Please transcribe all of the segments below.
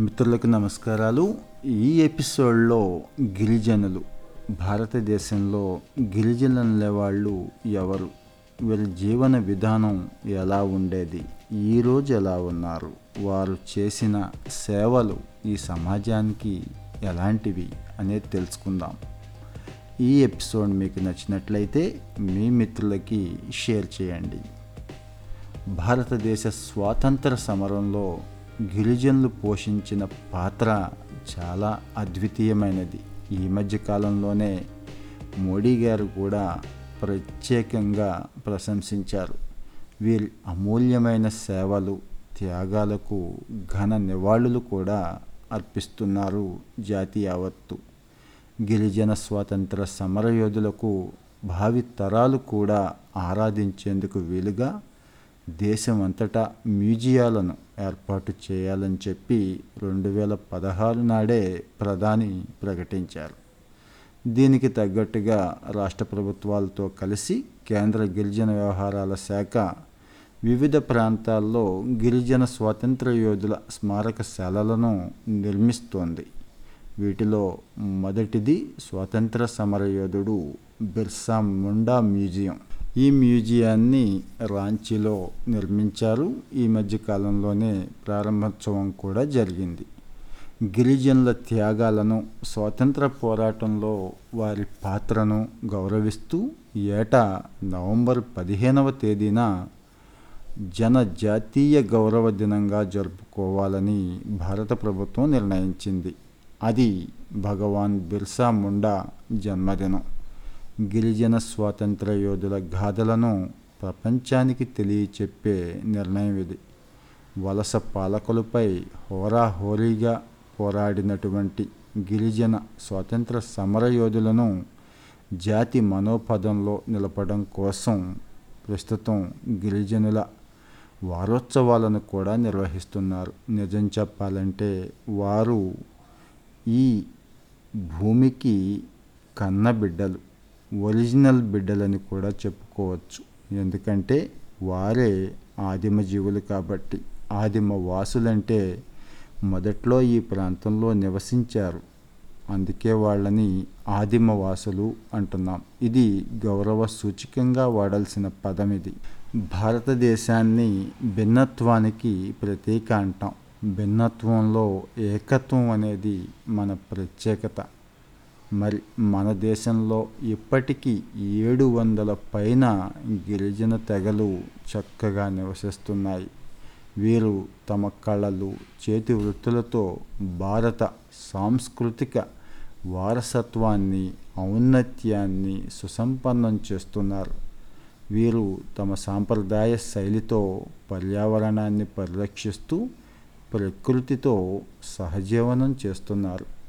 మిత్రులకు నమస్కారాలు. ఈ ఎపిసోడ్లో గిరిజనులు భారతదేశంలో గిరిజనులు వాళ్ళు ఎవరు? వీరి జీవన విధానం ఎలా ఉండేది? ఈరోజు ఎలా ఉన్నారు? వారు చేసిన సేవలు ఈ సమాజానికి ఎలాంటివి అనేది తెలుసుకుందాం. ఈ ఎపిసోడ్ మీకు నచ్చినట్లయితే మీ మిత్రులకి షేర్ చేయండి. భారతదేశ స్వాతంత్ర సమరంలో గిరిజనులు పోషించిన పాత్ర చాలా అద్వితీయమైనది. ఈ మధ్య కాలంలోనే మోడీ గారు కూడా ప్రత్యేకంగా ప్రశంసించారు. వీరి అమూల్యమైన సేవలు త్యాగాలకు ఘన నివాళులు కూడా అర్పిస్తున్నారు జాతి యావత్తు గిరిజన స్వాతంత్ర సమరయోధులకు భావి తరాలు కూడా ఆరాధించేందుకు వీలుగా దేశమంతటా మ్యూజియాలను ఏర్పాటు చేయాలని చెప్పి రెండు వేల పదహారు నాడే ప్రధాని ప్రకటించారు. దీనికి తగ్గట్టుగా రాష్ట్ర ప్రభుత్వాలతో కలిసి కేంద్ర గిరిజన వ్యవహారాల శాఖ వివిధ ప్రాంతాల్లో గిరిజన స్వాతంత్ర యోధుల స్మారకశాలలను నిర్మిస్తోంది. వీటిలో మొదటిది స్వాతంత్ర సమరయోధుడు బిర్సా ముండా మ్యూజియం. ఈ మ్యూజియాన్ని రాంచీలో నిర్మించారు. ఈ మధ్యకాలంలోనే ప్రారంభోత్సవం కూడా జరిగింది. గిరిజనుల త్యాగాలను స్వాతంత్ర పోరాటంలో వారి పాత్రను గౌరవిస్తూ ఏటా నవంబర్ పదిహేనవ తేదీన జనజాతీయ గౌరవ దినంగా జరుపుకోవాలని భారత ప్రభుత్వం నిర్ణయించింది. అది భగవాన్ బిర్సా ముండా జన్మదినం. గిరిజన స్వాతంత్ర యోధుల గాథలను ప్రపంచానికి తెలియచెప్పే నిర్ణయం ఇది వలస పాలకులపై హోరాహోరీగా పోరాడినటువంటి గిరిజన స్వాతంత్ర సమరయోధులను జాతి మనోపదంలో నిలపడం కోసం ప్రస్తుతం గిరిజనుల వారోత్సవాలను కూడా నిర్వహిస్తున్నారు. నిజం చెప్పాలంటే వారు ఈ భూమికి కన్నబిడ్డలు. ఒరిజినల్ బిడ్డలని కూడా చెప్పుకోవచ్చు. ఎందుకంటే వారే ఆదిమ జీవులు కాబట్టి ఆదిమ వాసులంటే మొదట్లో ఈ ప్రాంతంలో నివసించారు. అందుకే వాళ్ళని ఆదిమ వాసులు అంటున్నాం. ఇది గౌరవ సూచికంగా వాడాల్సిన పదం ఇది. భారతదేశాన్ని భిన్నత్వానికి ప్రతీక అంటాం. భిన్నత్వంలో ఏకత్వం అనేది మన ప్రత్యేకత. మరి మన దేశంలో ఇప్పటికీ ఏడు వందల పైన గిరిజన తెగలు చక్కగా నివసిస్తున్నాయి. వీరు తమ కళలు చేతి వృత్తులతో భారత సాంస్కృతిక వారసత్వాన్ని ఔన్నత్యాన్ని సుసంపన్నం చేస్తున్నారు. వీరు తమ సాంప్రదాయ శైలితో పర్యావరణాన్ని పరిరక్షిస్తూ ప్రకృతితో సహజీవనం చేస్తున్నారు.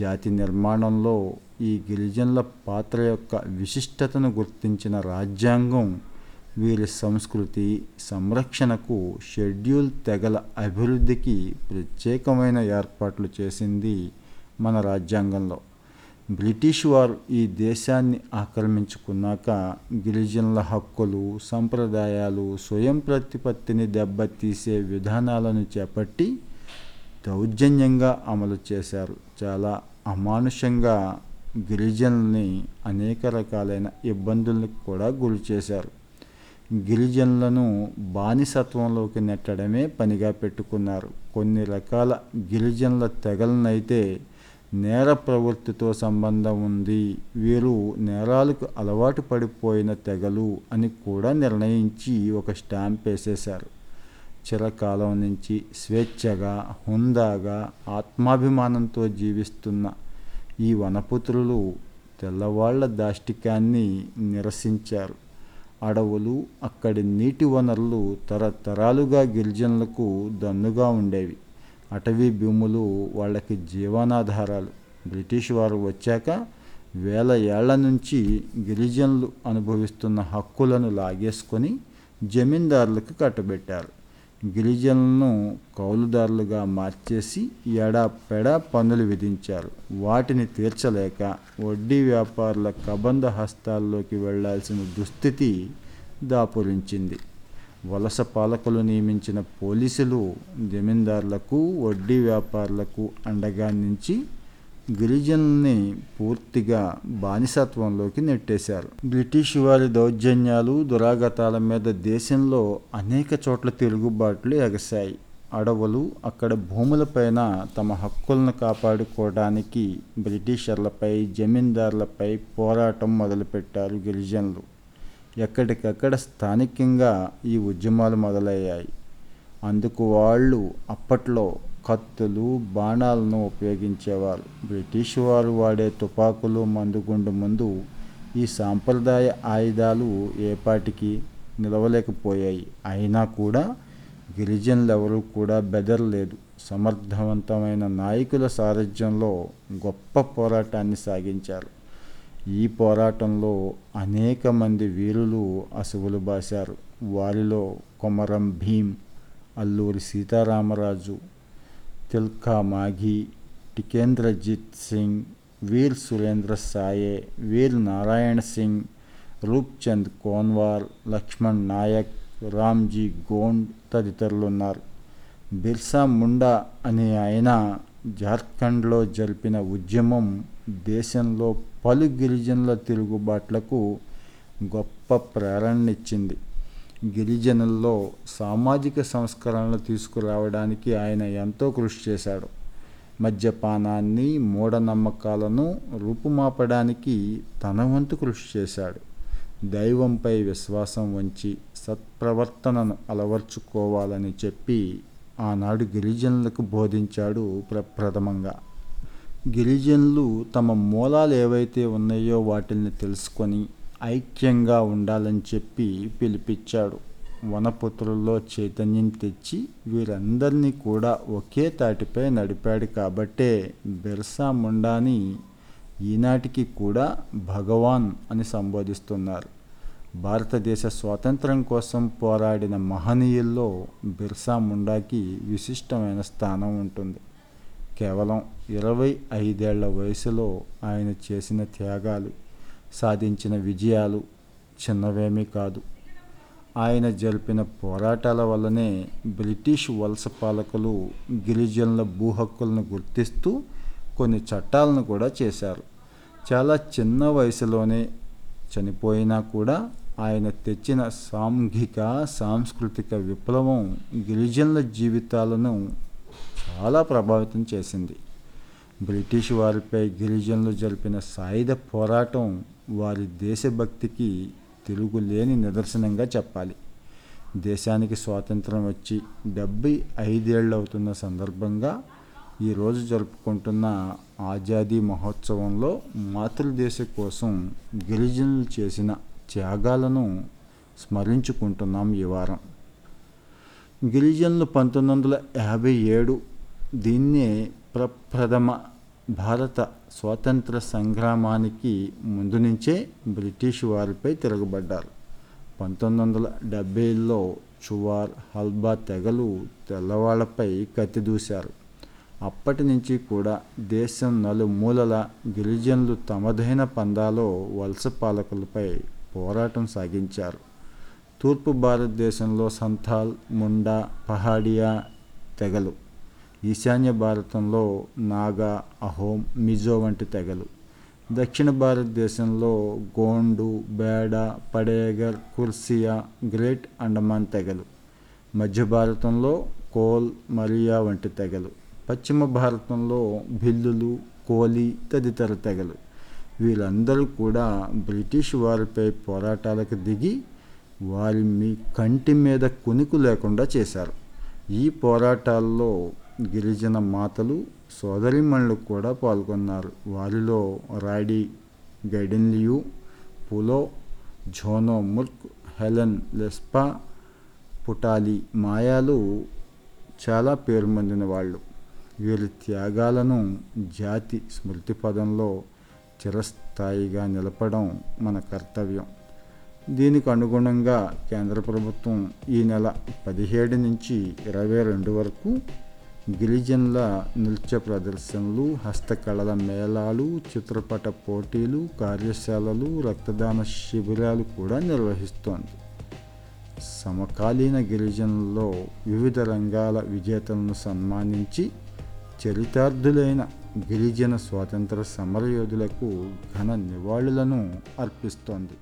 జాతి నిర్మాణంలో ఈ గిరిజనుల పాత్ర యొక్క విశిష్టతను గుర్తించిన రాజ్యాంగం వీరి సంస్కృతి సంరక్షణకు షెడ్యూల్ తెగల అభివృద్ధికి ప్రత్యేకమైన ఏర్పాట్లు చేసింది మన రాజ్యాంగంలో. బ్రిటిష్ వారు ఈ దేశాన్ని ఆక్రమించుకున్నాక గిరిజనుల హక్కులు సంప్రదాయాలు స్వయం ప్రతిపత్తిని దెబ్బతీసే విధానాలను చేపట్టి దౌర్జన్యంగా అమలు చేశారు. చాలా అమానుషంగా గిరిజనుల్ని అనేక రకాలైన ఇబ్బందులకు కూడా గురి చేశారు. గిరిజనులను బానిసత్వంలోకి నెట్టడమే పనిగా పెట్టుకున్నారు. కొన్ని రకాల గిరిజనుల తెగలనైతే నేర ప్రవృత్తితో సంబంధం ఉంది. వీరు నేరాలకు అలవాటు పడిపోయిన తెగలు అని కూడా నిర్ణయించి ఒక స్టాంప్ వేసేశారు. చిరకాలం నుంచి స్వేచ్ఛగా హుందాగా ఆత్మాభిమానంతో జీవిస్తున్న ఈ వనపుత్రులు తెల్లవాళ్ళ దాష్టికాన్ని నిరసించారు. అడవులు అక్కడి నీటి వనరులు తరతరాలుగా గిరిజనులకు దన్నుగా ఉండేవి. అటవీ భూములు వాళ్ళకి జీవనాధారాలు. బ్రిటిష్ వారు వచ్చాక వేల ఏళ్ళ నుంచి గిరిజనులు అనుభవిస్తున్న హక్కులను లాగేసుకొని జమీందారులకు కట్టబెట్టారు. గిరిజనులను కౌలుదారులుగా మార్చేసి ఎడా పెడా పన్నులు విధించారు. వాటిని తీర్చలేక వడ్డీ వ్యాపారుల కబంధ హస్తాల్లోకి వెళ్ళాల్సిన దుస్థితి దాపురించింది. వలస పాలకులు నియమించిన పోలీసులు జమీందారులకు వడ్డీ వ్యాపారులకు అండగా నుంచి గిరిజనుల్ని పూర్తిగా బానిసత్వంలోకి నెట్టేశారు. బ్రిటిష్ వారి దౌర్జన్యాలు దురాగతాల మీద దేశంలో అనేక చోట్ల తిరుగుబాట్లు ఎగసాయి. అడవులు అక్కడ భూములపైన తమ హక్కులను కాపాడుకోవడానికి బ్రిటిషర్లపై జమీందారులపై పోరాటం మొదలుపెట్టారు గిరిజనులు. ఎక్కడికక్కడ స్థానికంగా ఈ ఉద్యమాలు మొదలయ్యాయి. అందుకు వాళ్ళు అప్పట్లో కత్తులు బాణాలను ఉపయోగించేవారు. బ్రిటిష్ వారు వాడే తుపాకులు మందుగుండు ముందు ఈ సాంప్రదాయ ఆయుధాలు ఏపాటికి నిలవలేకపోయాయి. అయినా కూడా గిరిజనులు ఎవరూ కూడా బెదరలేదు. సమర్థవంతమైన నాయకుల సారథ్యంలో గొప్ప పోరాటాన్ని సాగించారు. ఈ పోరాటంలో అనేక మంది వీరులు అసువులు బాశారు. వారిలో కొమరం భీం అల్లూరి సీతారామరాజు తిల్కా మాఘీ టికేంద్రజిత్ సింగ్ వీర్ సురేంద్ర సాయే వీర్ నారాయణ సింగ్ రూప్చంద్ కోన్వార్ లక్ష్మణ్ నాయక్ రామ్జీ గోండ్ తదితరులు ఉన్నారు బిర్సా ముండా అనే ఆయన జార్ఖండ్లో జరిపిన ఉద్యమం దేశంలో పలు గిరిజనుల తిరుగుబాట్లకు గొప్ప ప్రేరణనిచ్చింది గిరిజనుల్లో సామాజిక సంస్కరణలు తీసుకురావడానికి ఆయన ఎంతో కృషి చేశాడు. మద్యపానాన్ని మూఢనమ్మకాలను రూపుమాపడానికి తన వంతు కృషి చేశాడు. దైవంపై విశ్వాసం ఉంచి సత్ప్రవర్తనను అలవర్చుకోవాలని చెప్పి ఆనాడు గిరిజనులకు బోధించాడు ప్రప్రథమంగా గిరిజనులు తమ మూలాలు ఏవైతే ఉన్నాయో వాటిని తెలుసుకొని ఐక్యంగా ఉండాలని చెప్పి పిలిపించాడు. వనపుత్రుల్లో చైతన్యం తెచ్చి వీరందరినీ కూడా ఒకే తాటిపై నడిపాడు కాబట్టే బిర్సా ముండాని ఈనాటికి కూడా భగవాన్ అని సంబోధిస్తున్నారు. భారతదేశ స్వాతంత్రం కోసం పోరాడిన మహనీయుల్లో బిర్సా ముండాకి విశిష్టమైన స్థానం ఉంటుంది. కేవలం ఇరవై ఐదేళ్ళ వయసులో ఆయన చేసిన త్యాగాలు సాధించిన విజయాలు చిన్నవేమీ కాదు. ఆయన జరిపిన పోరాటాల వల్లనే బ్రిటిష్ వలస పాలకులు గిరిజనుల భూ హక్కులను గుర్తిస్తూ కొన్ని చట్టాలను కూడా చేశారు. చాలా చిన్న వయసులోనే చనిపోయినా కూడా ఆయన తెచ్చిన సాంఘిక సాంస్కృతిక విప్లవం గిరిజనుల జీవితాలను చాలా ప్రభావితం చేసింది. బ్రిటిష్ వారిపై గిరిజనులు జరిపిన సాయుధ పోరాటం వారి దేశభక్తికి తిరుగులేని నిదర్శనంగా చెప్పాలి. దేశానికి స్వాతంత్రం వచ్చి డెబ్బై ఐదేళ్ళు అవుతున్న సందర్భంగా ఈరోజు జరుపుకుంటున్న ఆజాదీ మహోత్సవంలో మాతృదేశం కోసం గిరిజనులు చేసిన త్యాగాలను స్మరించుకుంటున్నాం ఈ వారం. గిరిజనులు పంతొమ్మిది వందల యాభై ఏడు దీన్నే ప్రప్రథమ భారత స్వాతంత్ర సంగ్రామానికి ముందు నుంచే బ్రిటిష్ వారిపై తిరగబడ్డారు. పంతొమ్మిది వందల డెబ్బైలో చువార్ హల్బా తెగలు తెల్లవాళ్ళపై కత్తిదూశారు అప్పటి నుంచి కూడా దేశం నలుమూలల గిరిజనులు తమదైన పందాలో వలస పాలకులపై పోరాటం సాగించారు. తూర్పు భారతదేశంలో సంథాల్ ముండా పహాడియా తెగలు ఈశాన్య భారతంలో నాగా అహోం మిజో వంటి తెగలు. దక్షిణ భారతదేశంలో గోండు బేడ పడేగర్ కుర్సియా గ్రేట్ అండమాన్ తెగలు. మధ్య భారతంలో కోల్ మరియా వంటి తెగలు. పశ్చిమ భారతంలో భిల్లులు కోలి తదితర తెగలు. వీళ్ళందరూ కూడా బ్రిటిష్ వారిపై పోరాటాలకు దిగి వారి మీ కంటి మీద కునుకు లేకుండా చేశారు. ఈ పోరాటాల్లో గిరిజన మాతలు సోదరిమణులు కూడా పాల్గొన్నారు. వారిలో రాడీ గైడెన్లియు పులో జోనో ముర్క్ హెలెన్ లెస్పా పుటాలి మాయాలు చాలా పేరు పొందిన వాళ్ళు. వీరి త్యాగాలను జాతి స్మృతి పదంలో చిరస్థాయిగా నిలపడం మన కర్తవ్యం. దీనికి అనుగుణంగా కేంద్ర ప్రభుత్వం ఈ నెల పదిహేడు నుంచి ఇరవై రెండు వరకు గిరిజనుల నృత్య ప్రదర్శనలు హస్తకళల మేళాలు చిత్రపట పోటీలు కార్యశాలలు రక్తదాన శిబిరాలు కూడా నిర్వహిస్తోంది. సమకాలీన గిరిజనుల్లో వివిధ రంగాల విజేతలను సన్మానించి చరితార్థులైన గిరిజన స్వాతంత్ర సమరయోధులకు ఘన నివాళులను అర్పిస్తోంది.